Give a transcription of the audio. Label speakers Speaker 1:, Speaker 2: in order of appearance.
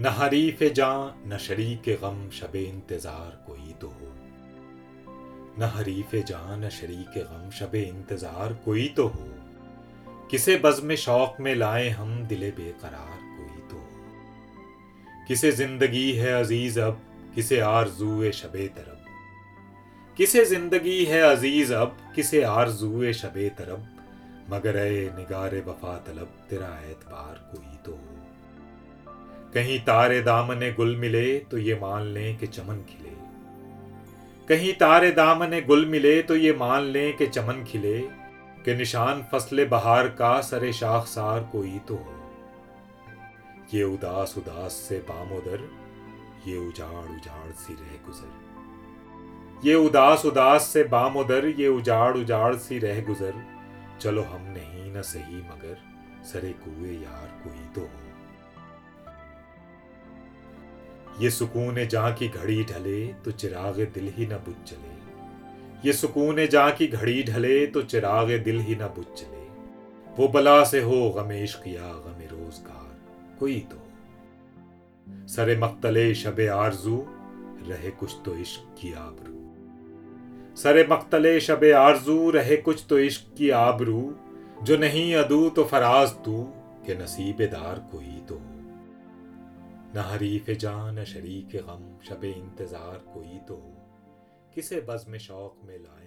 Speaker 1: न हरीफ जान न शरीक गम शब इंतज़ार कोई तो हो न हरीफ जान न शरीक गम शब इंतज़ार कोई तो हो। किसे बज़म शौक में लाए हम दिले बेकरार कोई तो। हो किसे ज़िंदगी है अज़ीज़ अब, किसे आरजूए शबे तरब। किसे ज़िंदगी है अज़ीज़ अब, किसे आरजूए शबे तरब। मगर ए निगार वफा तलब, तेरा एतबार कोई तो। हो कहीं तारे दामने गुल मिले तो ये मान लें कि चमन खिले। कहीं तारे दामने गुल मिले तो ये मान लें कि चमन खिले, कि निशान फसले बहार का सरे शाखसार कोई तो हो। ये उदास उदास से बामोदर ये उजाड़ उजाड़ सी रह गुजर। ये उदास उदास से बामोदर ये उजाड़ उजाड़ सी रह गुजर। चलो हम नहीं न सही मगर, सरे कुए यार कोई तो हो। ये सुकून जहाँ की घड़ी ढले तो चिराग दिल ही न बुझ चले। ये सुकून जहाँ की घड़ी ढले तो चिराग दिल ही न बुझ चले। वो बला से हो गमेश किया गमे रोज़गार, कोई तो। सरे मक्तले शबे आरज़ू, रहे कुछ तो इश्क की आबरू। सरे मक्तले शबे आरज़ू, रहे कुछ तो इश्क की आबरू। जो नहीं अदू तो फराज तू, के नसीबेदार कोई तो। हो न हरीफ जान, न शरीक गम, शब इंतज़ार कोई तो हो। किसे बज़ में शौक में लाए